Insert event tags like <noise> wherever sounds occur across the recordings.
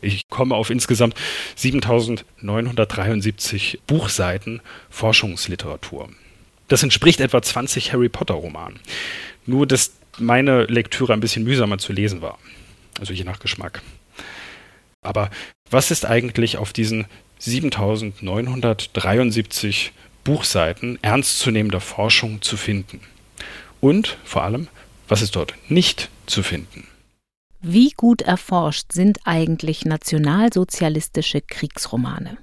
Ich komme auf insgesamt 7973 Buchseiten Forschungsliteratur. Das entspricht etwa 20 Harry Potter Romanen. Nur, dass meine Lektüre ein bisschen mühsamer zu lesen war. Also je nach Geschmack. Aber was ist eigentlich auf diesen 7973 Buchseiten ernstzunehmender Forschung zu finden? Und vor allem, was ist dort nicht zu finden? Wie gut erforscht sind eigentlich nationalsozialistische Kriegsromane?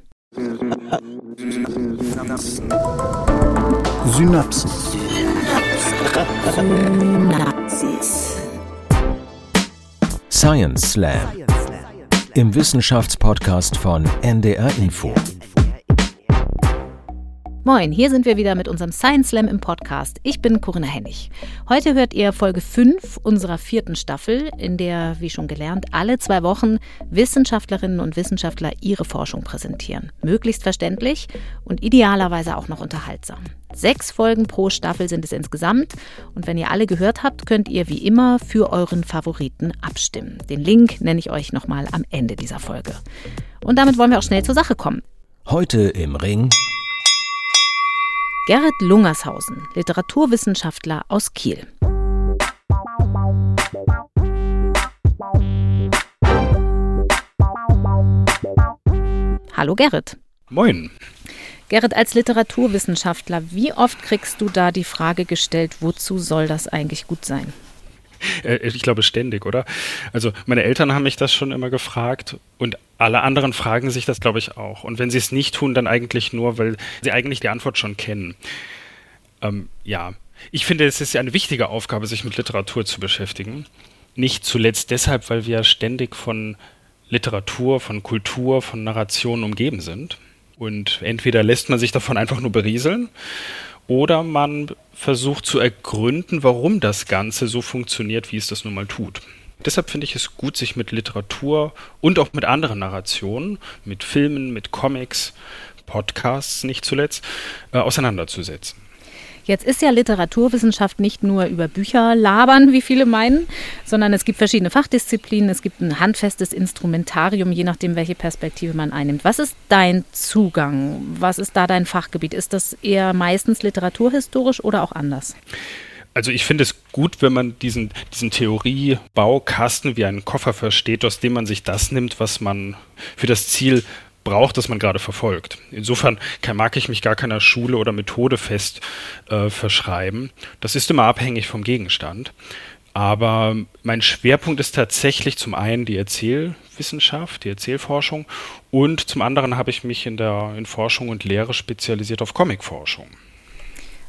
Synapsen. Synapsis. Science Slam. Im Wissenschaftspodcast von NDR Info. Moin, hier sind wir wieder mit unserem Science Slam im Podcast. Ich bin Corinna Hennig. Heute hört ihr Folge 5 unserer vierten Staffel, in der, wie schon gelernt, alle zwei Wochen Wissenschaftlerinnen und Wissenschaftler ihre Forschung präsentieren. Möglichst verständlich und idealerweise auch noch unterhaltsam. Sechs Folgen pro Staffel sind es insgesamt. Und wenn ihr alle gehört habt, könnt ihr wie immer für euren Favoriten abstimmen. Den Link nenne ich euch nochmal am Ende dieser Folge. Und damit wollen wir auch schnell zur Sache kommen. Heute im Ring Gerrit Lungershausen, Literaturwissenschaftler aus Kiel. Hallo Gerrit. Moin. Gerrit, als Literaturwissenschaftler, wie oft kriegst du da die Frage gestellt, wozu soll das eigentlich gut sein? <laughs> Äh, ich glaube ständig, oder? Also meine Eltern haben mich das schon immer gefragt und alle anderen fragen sich das, glaube ich, auch. Und wenn sie es nicht tun, dann eigentlich nur, weil sie eigentlich die Antwort schon kennen. Ähm, ja, ich finde, es ist ja eine wichtige Aufgabe, sich mit Literatur zu beschäftigen. Nicht zuletzt deshalb, weil wir ständig von Literatur, von Kultur, von Narrationen umgeben sind. Und entweder lässt man sich davon einfach nur berieseln oder man versucht zu ergründen, warum das Ganze so funktioniert, wie es das nun mal tut. Deshalb finde ich es gut, sich mit Literatur und auch mit anderen Narrationen, mit Filmen, mit Comics, Podcasts nicht zuletzt, äh, auseinanderzusetzen. Jetzt ist ja Literaturwissenschaft nicht nur über Bücher labern, wie viele meinen, sondern es gibt verschiedene Fachdisziplinen, es gibt ein handfestes Instrumentarium, je nachdem, welche Perspektive man einnimmt. Was ist dein Zugang? Was ist da dein Fachgebiet? Ist das eher meistens literaturhistorisch oder auch anders? Also ich finde es gut, wenn man diesen, diesen Theoriebaukasten wie einen Koffer versteht, aus dem man sich das nimmt, was man für das Ziel braucht, das man gerade verfolgt. Insofern kann, mag ich mich gar keiner Schule oder Methode fest äh, verschreiben. Das ist immer abhängig vom Gegenstand. Aber mein Schwerpunkt ist tatsächlich zum einen die Erzählwissenschaft, die Erzählforschung und zum anderen habe ich mich in der in Forschung und Lehre spezialisiert auf Comicforschung.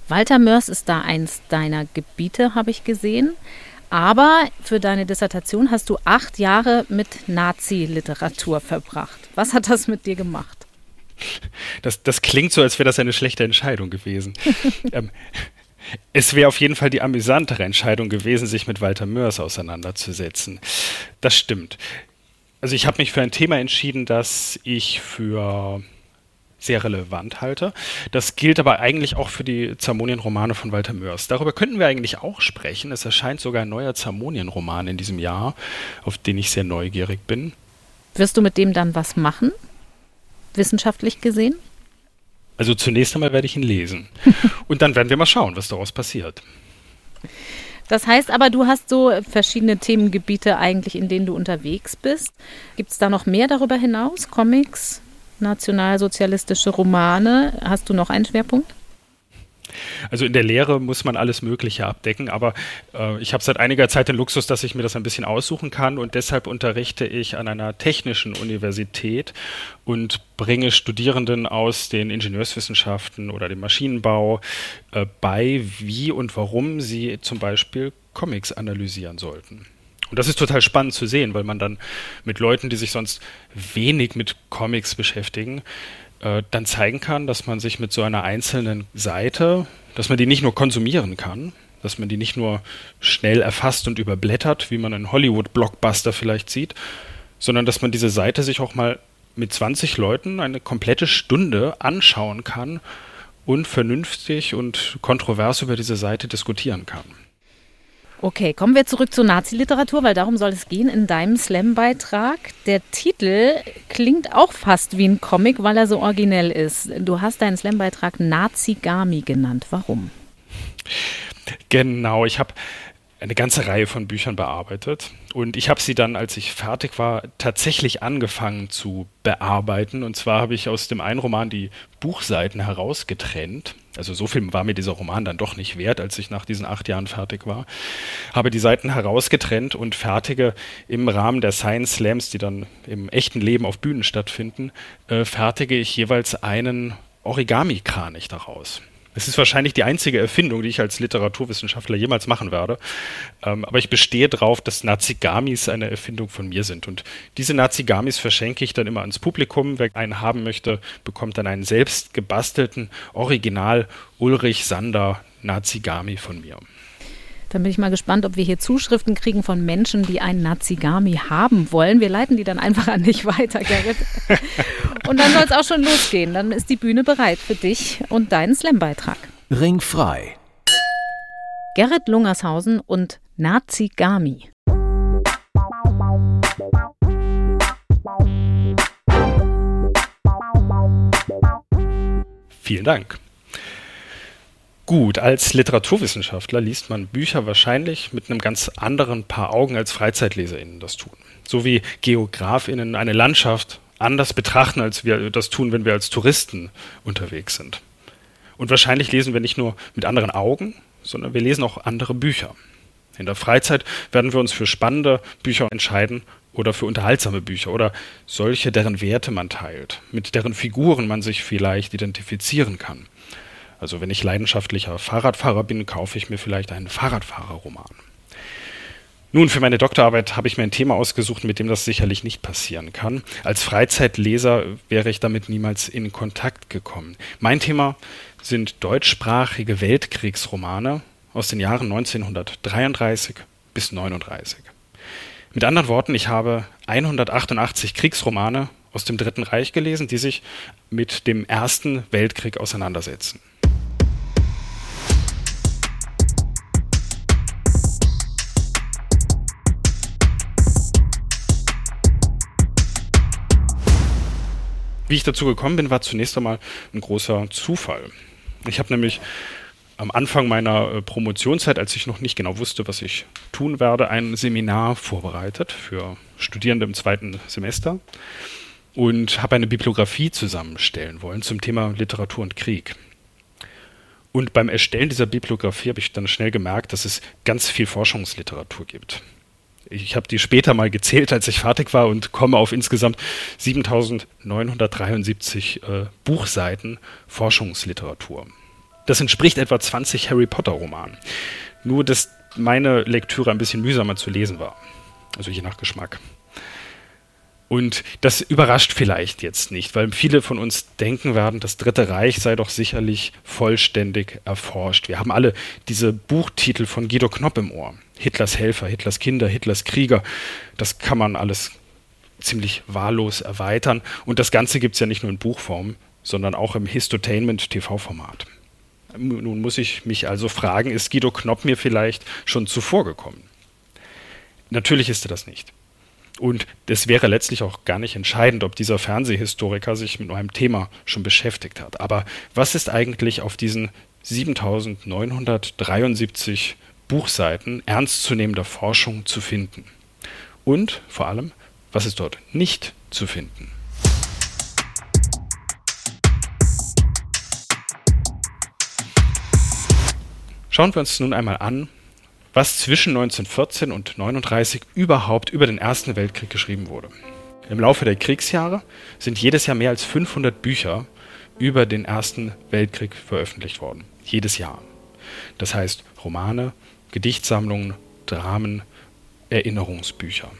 Walter Mörs ist da eins deiner Gebiete, habe ich gesehen. Aber für deine Dissertation hast du acht Jahre mit Nazi-Literatur verbracht. Was hat das mit dir gemacht? Das, das klingt so, als wäre das eine schlechte Entscheidung gewesen. <laughs> ähm, es wäre auf jeden Fall die amüsantere Entscheidung gewesen, sich mit Walter Mörs auseinanderzusetzen. Das stimmt. Also ich habe mich für ein Thema entschieden, das ich für sehr relevant halte. Das gilt aber eigentlich auch für die Zamonien-Romane von Walter Mörs. Darüber könnten wir eigentlich auch sprechen. Es erscheint sogar ein neuer Zamonien-Roman in diesem Jahr, auf den ich sehr neugierig bin. Wirst du mit dem dann was machen? Wissenschaftlich gesehen? Also zunächst einmal werde ich ihn lesen. <laughs> Und dann werden wir mal schauen, was daraus passiert. Das heißt aber, du hast so verschiedene Themengebiete eigentlich, in denen du unterwegs bist. Gibt es da noch mehr darüber hinaus? Comics, nationalsozialistische Romane. Hast du noch einen Schwerpunkt? Also in der Lehre muss man alles Mögliche abdecken, aber äh, ich habe seit einiger Zeit den Luxus, dass ich mir das ein bisschen aussuchen kann und deshalb unterrichte ich an einer technischen Universität und bringe Studierenden aus den Ingenieurswissenschaften oder dem Maschinenbau äh, bei, wie und warum sie zum Beispiel Comics analysieren sollten. Und das ist total spannend zu sehen, weil man dann mit Leuten, die sich sonst wenig mit Comics beschäftigen, äh, dann zeigen kann, dass man sich mit so einer einzelnen Seite, dass man die nicht nur konsumieren kann, dass man die nicht nur schnell erfasst und überblättert, wie man einen Hollywood-Blockbuster vielleicht sieht, sondern dass man diese Seite sich auch mal mit 20 Leuten eine komplette Stunde anschauen kann und vernünftig und kontrovers über diese Seite diskutieren kann. Okay, kommen wir zurück zur Nazi-Literatur, weil darum soll es gehen in deinem Slam-Beitrag. Der Titel klingt auch fast wie ein Comic, weil er so originell ist. Du hast deinen Slam-Beitrag Nazi-Gami genannt. Warum? Genau, ich habe eine ganze Reihe von Büchern bearbeitet. Und ich habe sie dann, als ich fertig war, tatsächlich angefangen zu bearbeiten. Und zwar habe ich aus dem einen Roman die Buchseiten herausgetrennt. Also so viel war mir dieser Roman dann doch nicht wert, als ich nach diesen acht Jahren fertig war. Habe die Seiten herausgetrennt und fertige im Rahmen der Science Slams, die dann im echten Leben auf Bühnen stattfinden, äh, fertige ich jeweils einen Origami-Kranich daraus. Es ist wahrscheinlich die einzige Erfindung, die ich als Literaturwissenschaftler jemals machen werde. Ähm, aber ich bestehe darauf, dass Nazigamis eine Erfindung von mir sind. Und diese Nazigamis verschenke ich dann immer ans Publikum. Wer einen haben möchte, bekommt dann einen selbst gebastelten Original Ulrich Sander Nazigami von mir. Dann bin ich mal gespannt, ob wir hier Zuschriften kriegen von Menschen, die einen Nazigami haben wollen. Wir leiten die dann einfach an dich weiter, Gerrit. <laughs> Und dann soll es auch schon losgehen. Dann ist die Bühne bereit für dich und deinen Slam-Beitrag. Ringfrei. Gerrit Lungershausen und Nazigami. Vielen Dank. Gut, als Literaturwissenschaftler liest man Bücher wahrscheinlich mit einem ganz anderen Paar Augen als FreizeitleserInnen das tun. So wie GeografInnen eine Landschaft anders betrachten, als wir das tun, wenn wir als Touristen unterwegs sind. Und wahrscheinlich lesen wir nicht nur mit anderen Augen, sondern wir lesen auch andere Bücher. In der Freizeit werden wir uns für spannende Bücher entscheiden oder für unterhaltsame Bücher oder solche, deren Werte man teilt, mit deren Figuren man sich vielleicht identifizieren kann. Also wenn ich leidenschaftlicher Fahrradfahrer bin, kaufe ich mir vielleicht einen Fahrradfahrerroman. Nun, für meine Doktorarbeit habe ich mir ein Thema ausgesucht, mit dem das sicherlich nicht passieren kann. Als Freizeitleser wäre ich damit niemals in Kontakt gekommen. Mein Thema sind deutschsprachige Weltkriegsromane aus den Jahren 1933 bis 1939. Mit anderen Worten, ich habe 188 Kriegsromane aus dem Dritten Reich gelesen, die sich mit dem Ersten Weltkrieg auseinandersetzen. Wie ich dazu gekommen bin, war zunächst einmal ein großer Zufall. Ich habe nämlich am Anfang meiner äh, Promotionszeit, als ich noch nicht genau wusste, was ich tun werde, ein Seminar vorbereitet für Studierende im zweiten Semester und habe eine Bibliografie zusammenstellen wollen zum Thema Literatur und Krieg. Und beim Erstellen dieser Bibliografie habe ich dann schnell gemerkt, dass es ganz viel Forschungsliteratur gibt ich habe die später mal gezählt, als ich fertig war und komme auf insgesamt 7973 äh, Buchseiten Forschungsliteratur. Das entspricht etwa 20 Harry Potter Romanen. Nur, dass meine Lektüre ein bisschen mühsamer zu lesen war. Also je nach Geschmack. Und das überrascht vielleicht jetzt nicht, weil viele von uns denken werden, das Dritte Reich sei doch sicherlich vollständig erforscht. Wir haben alle diese Buchtitel von Guido Knopp im Ohr. Hitlers Helfer, Hitlers Kinder, Hitlers Krieger. Das kann man alles ziemlich wahllos erweitern. Und das Ganze gibt es ja nicht nur in Buchform, sondern auch im Histotainment-TV-Format. Nun muss ich mich also fragen, ist Guido Knopp mir vielleicht schon zuvor gekommen? Natürlich ist er das nicht. Und es wäre letztlich auch gar nicht entscheidend, ob dieser Fernsehhistoriker sich mit einem Thema schon beschäftigt hat. Aber was ist eigentlich auf diesen 7973 Buchseiten ernstzunehmender Forschung zu finden. Und vor allem, was ist dort nicht zu finden? Schauen wir uns nun einmal an, was zwischen 1914 und 1939 überhaupt über den Ersten Weltkrieg geschrieben wurde. Im Laufe der Kriegsjahre sind jedes Jahr mehr als 500 Bücher über den Ersten Weltkrieg veröffentlicht worden. Jedes Jahr. Das heißt Romane, Gedichtsammlungen, Dramen, Erinnerungsbücher.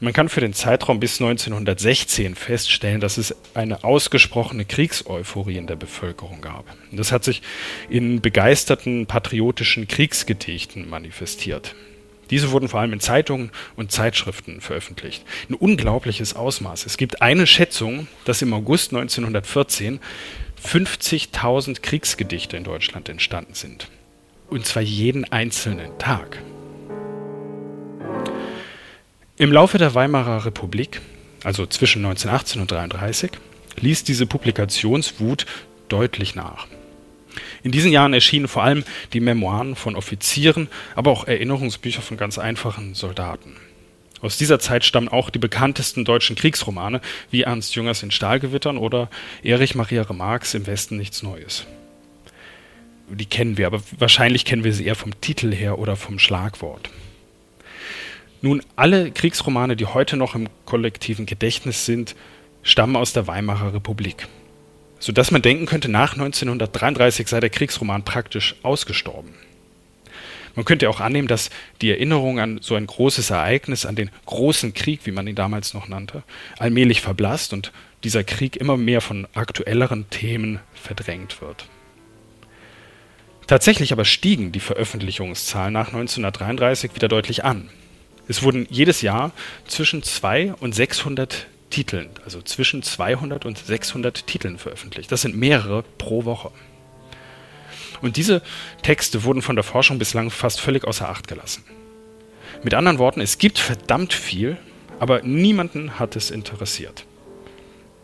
Man kann für den Zeitraum bis 1916 feststellen, dass es eine ausgesprochene Kriegseuphorie in der Bevölkerung gab. Das hat sich in begeisterten patriotischen Kriegsgedichten manifestiert. Diese wurden vor allem in Zeitungen und Zeitschriften veröffentlicht. Ein unglaubliches Ausmaß. Es gibt eine Schätzung, dass im August 1914 50.000 Kriegsgedichte in Deutschland entstanden sind. Und zwar jeden einzelnen Tag. Im Laufe der Weimarer Republik, also zwischen 1918 und 1933, ließ diese Publikationswut deutlich nach. In diesen Jahren erschienen vor allem die Memoiren von Offizieren, aber auch Erinnerungsbücher von ganz einfachen Soldaten. Aus dieser Zeit stammen auch die bekanntesten deutschen Kriegsromane wie Ernst Jüngers in Stahlgewittern oder Erich Maria Remarques Im Westen nichts Neues. Die kennen wir, aber wahrscheinlich kennen wir sie eher vom Titel her oder vom Schlagwort. Nun, alle Kriegsromane, die heute noch im kollektiven Gedächtnis sind, stammen aus der Weimarer Republik. Sodass man denken könnte, nach 1933 sei der Kriegsroman praktisch ausgestorben. Man könnte auch annehmen, dass die Erinnerung an so ein großes Ereignis, an den großen Krieg, wie man ihn damals noch nannte, allmählich verblasst und dieser Krieg immer mehr von aktuelleren Themen verdrängt wird. Tatsächlich aber stiegen die Veröffentlichungszahlen nach 1933 wieder deutlich an. Es wurden jedes Jahr zwischen 200 und 600 Titeln, also zwischen 200 und 600 Titeln veröffentlicht. Das sind mehrere pro Woche. Und diese Texte wurden von der Forschung bislang fast völlig außer Acht gelassen. Mit anderen Worten, es gibt verdammt viel, aber niemanden hat es interessiert.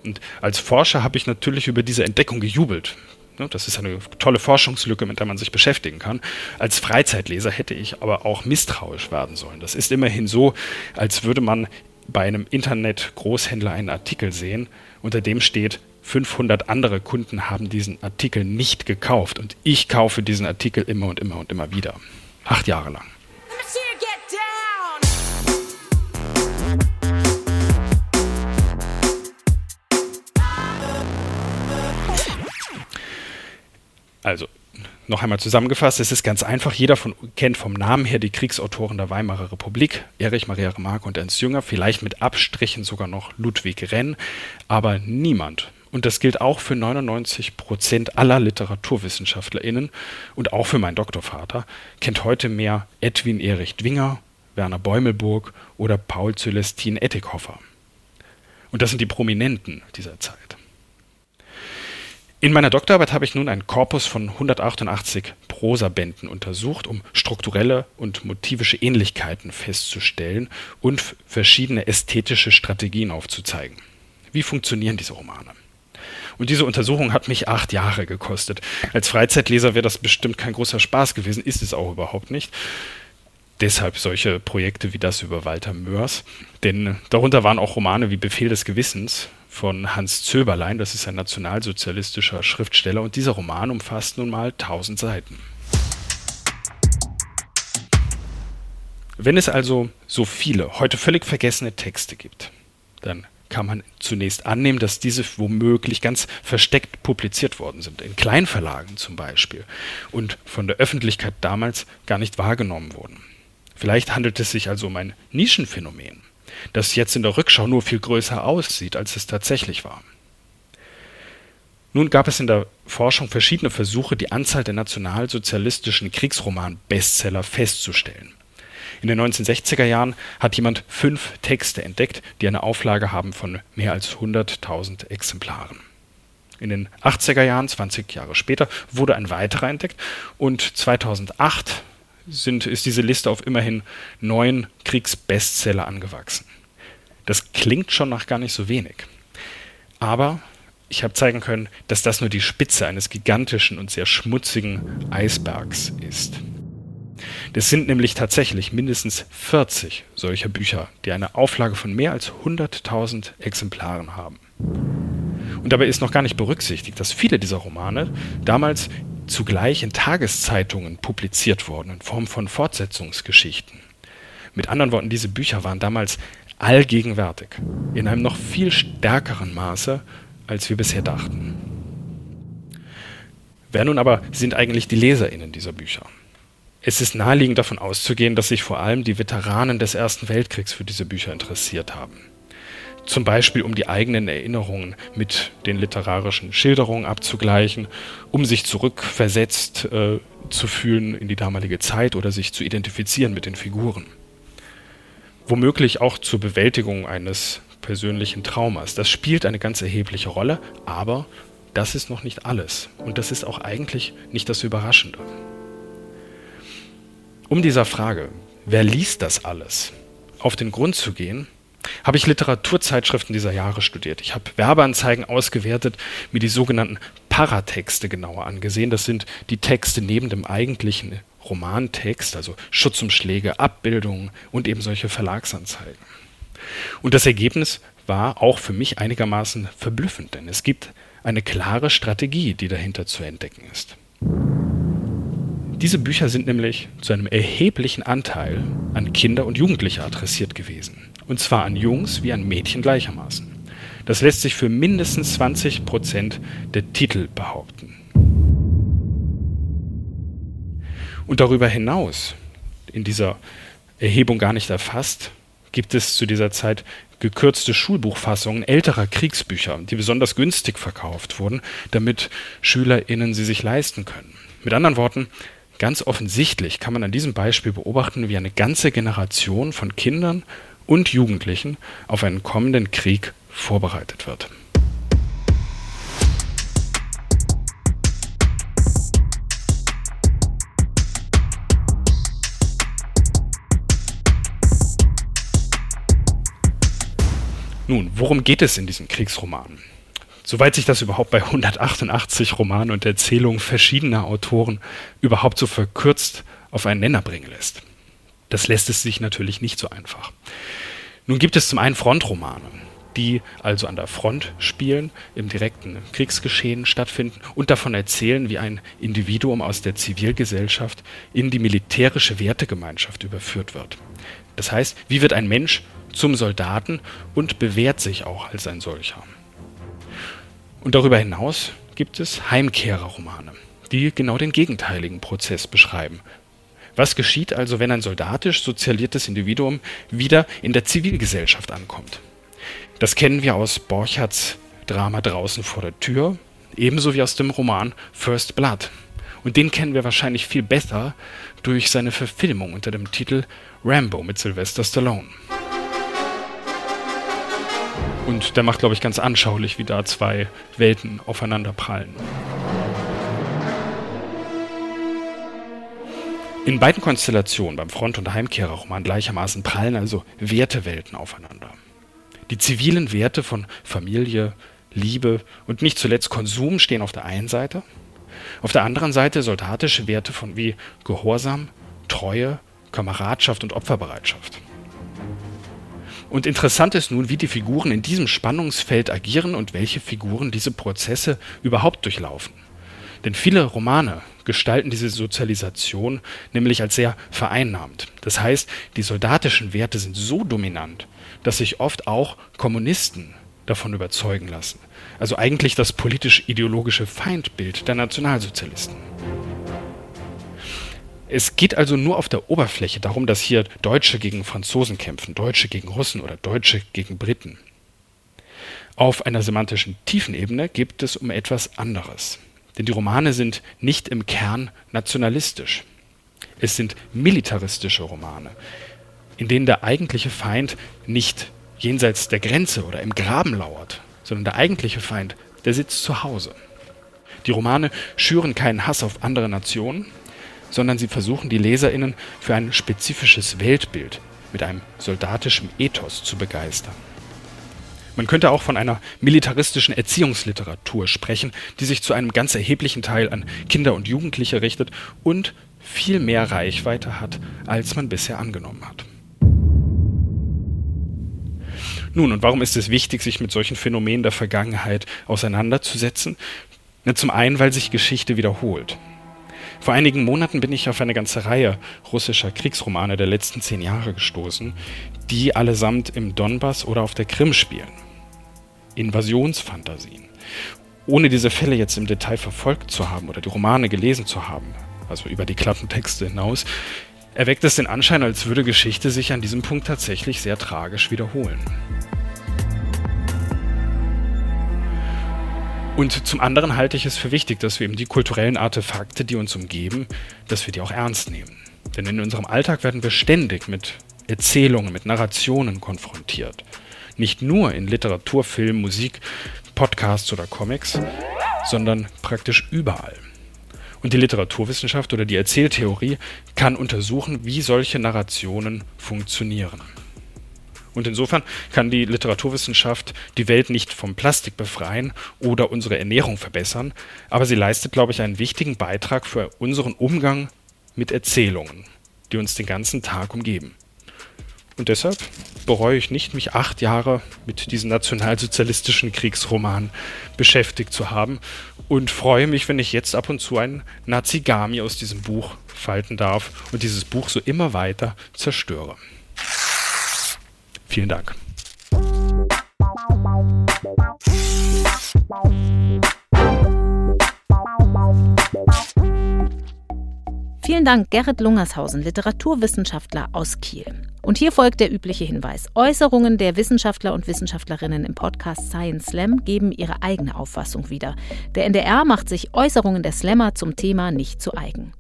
Und als Forscher habe ich natürlich über diese Entdeckung gejubelt. Das ist eine tolle Forschungslücke, mit der man sich beschäftigen kann. Als Freizeitleser hätte ich aber auch misstrauisch werden sollen. Das ist immerhin so, als würde man bei einem Internet-Großhändler einen Artikel sehen, unter dem steht, 500 andere Kunden haben diesen Artikel nicht gekauft und ich kaufe diesen Artikel immer und immer und immer wieder. Acht Jahre lang. Also, noch einmal zusammengefasst, es ist ganz einfach, jeder von, kennt vom Namen her die Kriegsautoren der Weimarer Republik, Erich Maria Remarque und Ernst Jünger, vielleicht mit Abstrichen sogar noch Ludwig Renn, aber niemand, und das gilt auch für 99 Prozent aller LiteraturwissenschaftlerInnen und auch für meinen Doktorvater, kennt heute mehr Edwin Erich Dwinger, Werner Bäumelburg oder Paul Celestin Ettighofer. Und das sind die Prominenten dieser Zeit. In meiner Doktorarbeit habe ich nun einen Korpus von 188 Prosabänden untersucht, um strukturelle und motivische Ähnlichkeiten festzustellen und verschiedene ästhetische Strategien aufzuzeigen. Wie funktionieren diese Romane? Und diese Untersuchung hat mich acht Jahre gekostet. Als Freizeitleser wäre das bestimmt kein großer Spaß gewesen, ist es auch überhaupt nicht. Deshalb solche Projekte wie das über Walter Mörs. Denn darunter waren auch Romane wie Befehl des Gewissens von Hans Zöberlein, das ist ein nationalsozialistischer Schriftsteller, und dieser Roman umfasst nun mal 1000 Seiten. Wenn es also so viele, heute völlig vergessene Texte gibt, dann kann man zunächst annehmen, dass diese womöglich ganz versteckt publiziert worden sind, in Kleinverlagen zum Beispiel, und von der Öffentlichkeit damals gar nicht wahrgenommen wurden. Vielleicht handelt es sich also um ein Nischenphänomen das jetzt in der Rückschau nur viel größer aussieht, als es tatsächlich war. Nun gab es in der Forschung verschiedene Versuche, die Anzahl der nationalsozialistischen Kriegsroman-Bestseller festzustellen. In den 1960er Jahren hat jemand fünf Texte entdeckt, die eine Auflage haben von mehr als 100.000 Exemplaren. In den 80er Jahren, 20 Jahre später, wurde ein weiterer entdeckt und 2008 sind, ist diese Liste auf immerhin neun Kriegsbestseller angewachsen. Das klingt schon nach gar nicht so wenig. Aber ich habe zeigen können, dass das nur die Spitze eines gigantischen und sehr schmutzigen Eisbergs ist. Das sind nämlich tatsächlich mindestens 40 solcher Bücher, die eine Auflage von mehr als 100.000 Exemplaren haben. Und dabei ist noch gar nicht berücksichtigt, dass viele dieser Romane damals zugleich in Tageszeitungen publiziert wurden in Form von Fortsetzungsgeschichten. Mit anderen Worten, diese Bücher waren damals allgegenwärtig, in einem noch viel stärkeren Maße, als wir bisher dachten. Wer nun aber sind eigentlich die Leserinnen dieser Bücher? Es ist naheliegend davon auszugehen, dass sich vor allem die Veteranen des Ersten Weltkriegs für diese Bücher interessiert haben. Zum Beispiel um die eigenen Erinnerungen mit den literarischen Schilderungen abzugleichen, um sich zurückversetzt äh, zu fühlen in die damalige Zeit oder sich zu identifizieren mit den Figuren womöglich auch zur Bewältigung eines persönlichen Traumas. Das spielt eine ganz erhebliche Rolle, aber das ist noch nicht alles. Und das ist auch eigentlich nicht das Überraschende. Um dieser Frage, wer liest das alles, auf den Grund zu gehen, habe ich Literaturzeitschriften dieser Jahre studiert. Ich habe Werbeanzeigen ausgewertet, mir die sogenannten Paratexte genauer angesehen. Das sind die Texte neben dem eigentlichen Romantext, also Schutzumschläge, Abbildungen und eben solche Verlagsanzeigen. Und das Ergebnis war auch für mich einigermaßen verblüffend, denn es gibt eine klare Strategie, die dahinter zu entdecken ist. Diese Bücher sind nämlich zu einem erheblichen Anteil an Kinder und Jugendliche adressiert gewesen. Und zwar an Jungs wie an Mädchen gleichermaßen. Das lässt sich für mindestens 20 Prozent der Titel behaupten. Und darüber hinaus, in dieser Erhebung gar nicht erfasst, gibt es zu dieser Zeit gekürzte Schulbuchfassungen älterer Kriegsbücher, die besonders günstig verkauft wurden, damit SchülerInnen sie sich leisten können. Mit anderen Worten, ganz offensichtlich kann man an diesem Beispiel beobachten, wie eine ganze Generation von Kindern und Jugendlichen auf einen kommenden Krieg vorbereitet wird. Nun, worum geht es in diesen Kriegsromanen? Soweit sich das überhaupt bei 188 Romanen und Erzählungen verschiedener Autoren überhaupt so verkürzt auf einen Nenner bringen lässt. Das lässt es sich natürlich nicht so einfach. Nun gibt es zum einen Frontromane, die also an der Front spielen, im direkten Kriegsgeschehen stattfinden und davon erzählen, wie ein Individuum aus der Zivilgesellschaft in die militärische Wertegemeinschaft überführt wird. Das heißt, wie wird ein Mensch zum Soldaten und bewährt sich auch als ein solcher. Und darüber hinaus gibt es Heimkehrerromane, die genau den gegenteiligen Prozess beschreiben, was geschieht also, wenn ein soldatisch sozialisiertes Individuum wieder in der Zivilgesellschaft ankommt? Das kennen wir aus Borchards Drama Draußen vor der Tür, ebenso wie aus dem Roman First Blood. Und den kennen wir wahrscheinlich viel besser durch seine Verfilmung unter dem Titel Rambo mit Sylvester Stallone. Und der macht, glaube ich, ganz anschaulich, wie da zwei Welten aufeinander prallen. In beiden Konstellationen, beim Front- und Heimkehrerroman gleichermaßen, prallen also Wertewelten aufeinander. Die zivilen Werte von Familie, Liebe und nicht zuletzt Konsum stehen auf der einen Seite, auf der anderen Seite soldatische Werte von wie Gehorsam, Treue, Kameradschaft und Opferbereitschaft. Und interessant ist nun, wie die Figuren in diesem Spannungsfeld agieren und welche Figuren diese Prozesse überhaupt durchlaufen. Denn viele Romane gestalten diese Sozialisation nämlich als sehr vereinnahmend. Das heißt, die soldatischen Werte sind so dominant, dass sich oft auch Kommunisten davon überzeugen lassen. Also eigentlich das politisch-ideologische Feindbild der Nationalsozialisten. Es geht also nur auf der Oberfläche darum, dass hier Deutsche gegen Franzosen kämpfen, Deutsche gegen Russen oder Deutsche gegen Briten. Auf einer semantischen Tiefenebene geht es um etwas anderes. Denn die Romane sind nicht im Kern nationalistisch. Es sind militaristische Romane, in denen der eigentliche Feind nicht jenseits der Grenze oder im Graben lauert, sondern der eigentliche Feind, der sitzt zu Hause. Die Romane schüren keinen Hass auf andere Nationen, sondern sie versuchen die Leserinnen für ein spezifisches Weltbild mit einem soldatischen Ethos zu begeistern. Man könnte auch von einer militaristischen Erziehungsliteratur sprechen, die sich zu einem ganz erheblichen Teil an Kinder und Jugendliche richtet und viel mehr Reichweite hat, als man bisher angenommen hat. Nun, und warum ist es wichtig, sich mit solchen Phänomenen der Vergangenheit auseinanderzusetzen? Na, zum einen, weil sich Geschichte wiederholt. Vor einigen Monaten bin ich auf eine ganze Reihe russischer Kriegsromane der letzten zehn Jahre gestoßen, die allesamt im Donbass oder auf der Krim spielen. Invasionsfantasien. Ohne diese Fälle jetzt im Detail verfolgt zu haben oder die Romane gelesen zu haben, also über die Klappentexte hinaus, erweckt es den Anschein, als würde Geschichte sich an diesem Punkt tatsächlich sehr tragisch wiederholen. Und zum anderen halte ich es für wichtig, dass wir eben die kulturellen Artefakte, die uns umgeben, dass wir die auch ernst nehmen. Denn in unserem Alltag werden wir ständig mit Erzählungen, mit Narrationen konfrontiert. Nicht nur in Literatur, Film, Musik, Podcasts oder Comics, sondern praktisch überall. Und die Literaturwissenschaft oder die Erzähltheorie kann untersuchen, wie solche Narrationen funktionieren. Und insofern kann die Literaturwissenschaft die Welt nicht vom Plastik befreien oder unsere Ernährung verbessern, aber sie leistet, glaube ich, einen wichtigen Beitrag für unseren Umgang mit Erzählungen, die uns den ganzen Tag umgeben. Und deshalb bereue ich nicht, mich acht Jahre mit diesem nationalsozialistischen Kriegsroman beschäftigt zu haben und freue mich, wenn ich jetzt ab und zu ein Nazigami aus diesem Buch falten darf und dieses Buch so immer weiter zerstöre. Vielen Dank. Vielen Dank, Gerrit Lungershausen, Literaturwissenschaftler aus Kiel. Und hier folgt der übliche Hinweis. Äußerungen der Wissenschaftler und Wissenschaftlerinnen im Podcast Science Slam geben ihre eigene Auffassung wieder. Der NDR macht sich Äußerungen der Slammer zum Thema nicht zu eigen.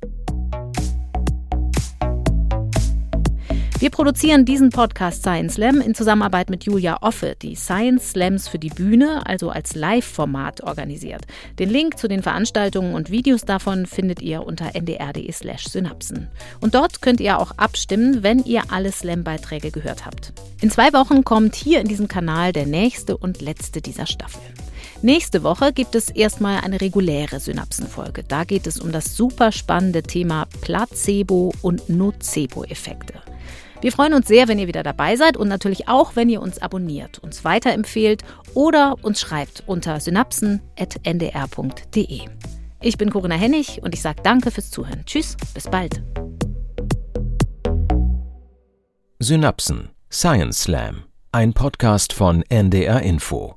Wir produzieren diesen Podcast Science Slam in Zusammenarbeit mit Julia Offe, die Science Slams für die Bühne, also als Live-Format organisiert. Den Link zu den Veranstaltungen und Videos davon findet ihr unter ndr.de/slash synapsen. Und dort könnt ihr auch abstimmen, wenn ihr alle Slam-Beiträge gehört habt. In zwei Wochen kommt hier in diesem Kanal der nächste und letzte dieser Staffel. Nächste Woche gibt es erstmal eine reguläre Synapsenfolge. Da geht es um das super spannende Thema Placebo- und Nocebo-Effekte. Wir freuen uns sehr, wenn ihr wieder dabei seid und natürlich auch, wenn ihr uns abonniert, uns weiterempfehlt oder uns schreibt unter synapsen.ndr.de. Ich bin Corinna Hennig und ich sage danke fürs Zuhören. Tschüss, bis bald. Synapsen Science Slam, ein Podcast von NDR Info.